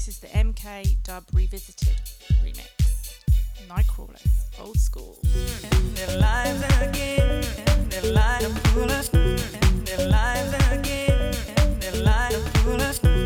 This is the MK Dub Revisited remix. Nightcrawlers, old school. And their lives again, and their lives and their lives again, and their lives.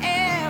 forever.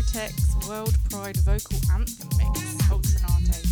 Retrotech's World Pride Vocal Anthem Mix, 3.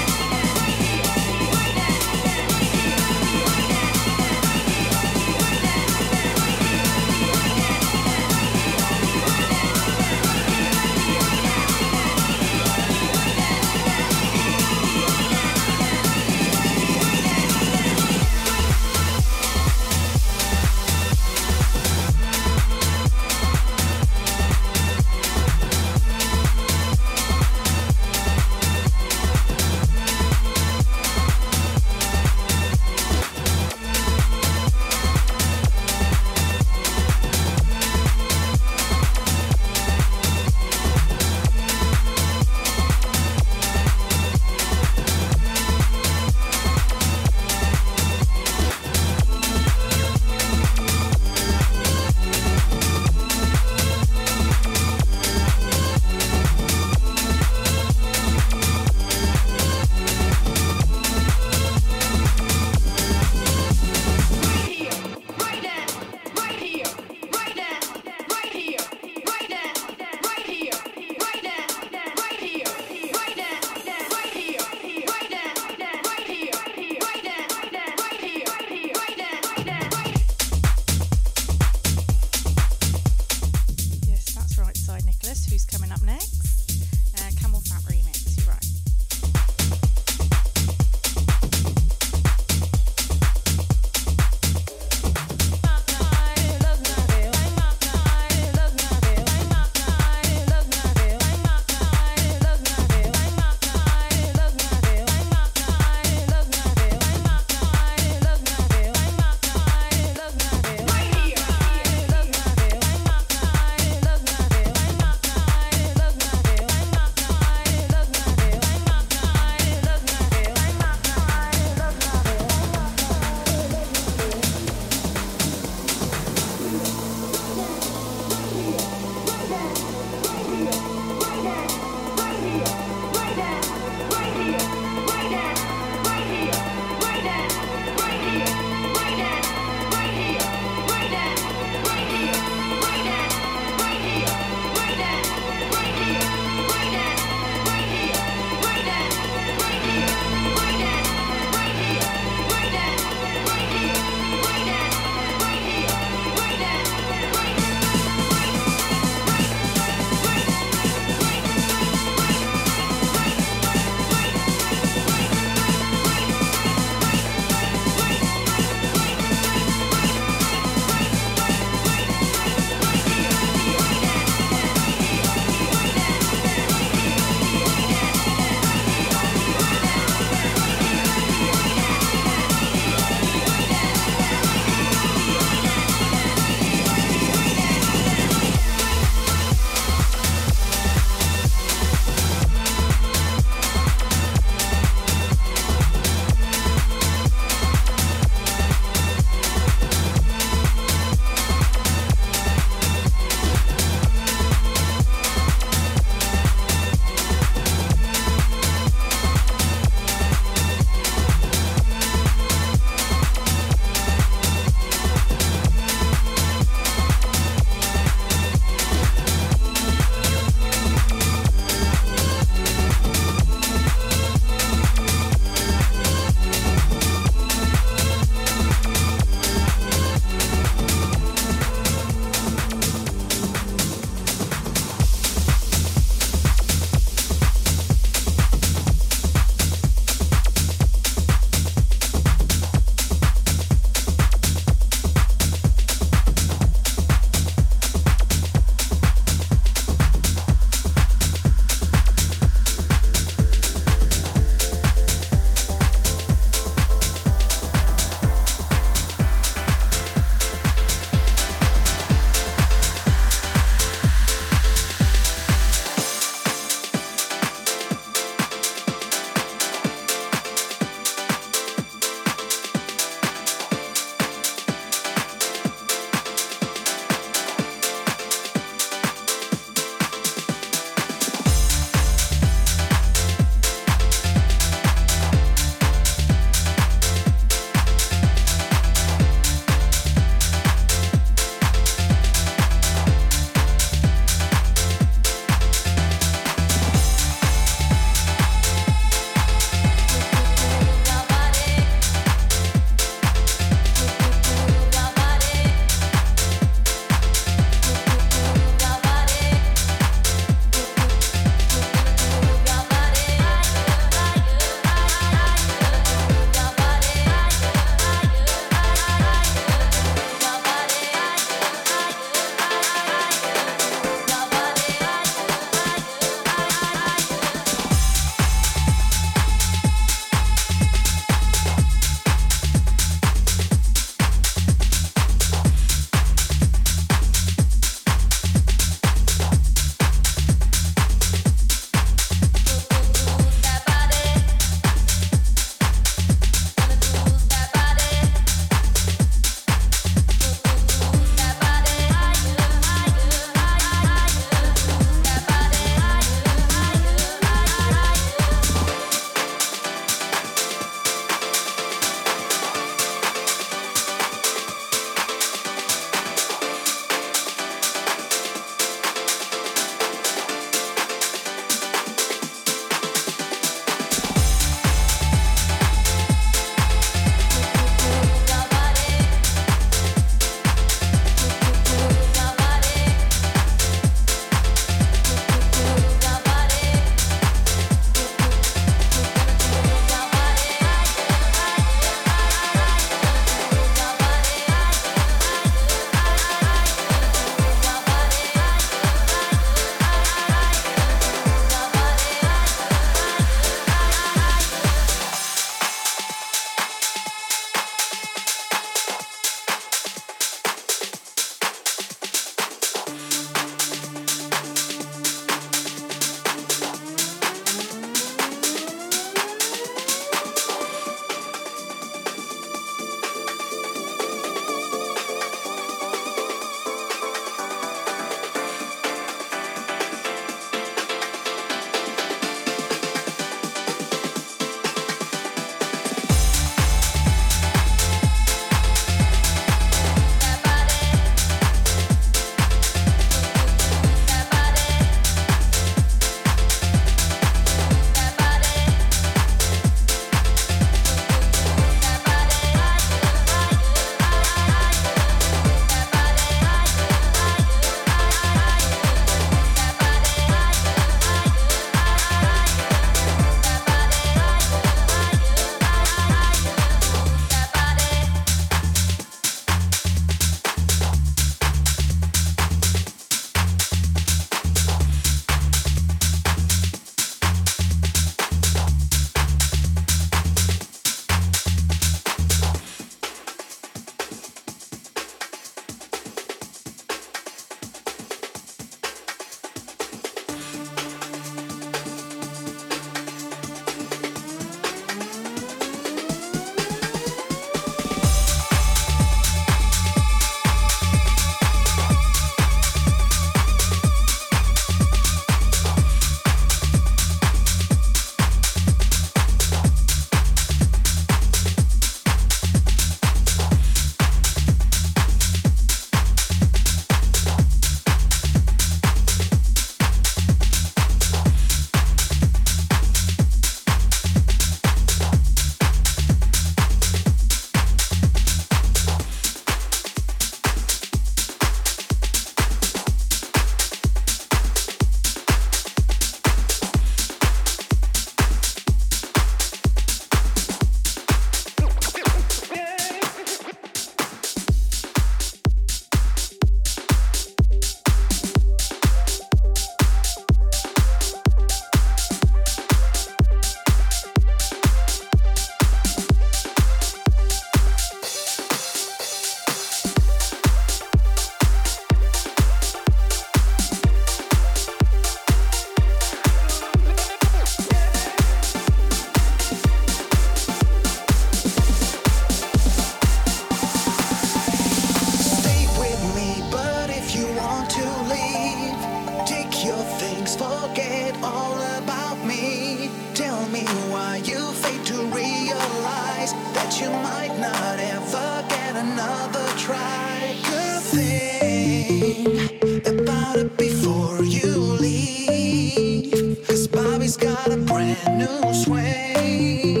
Cause Bobby's got a brand new swing.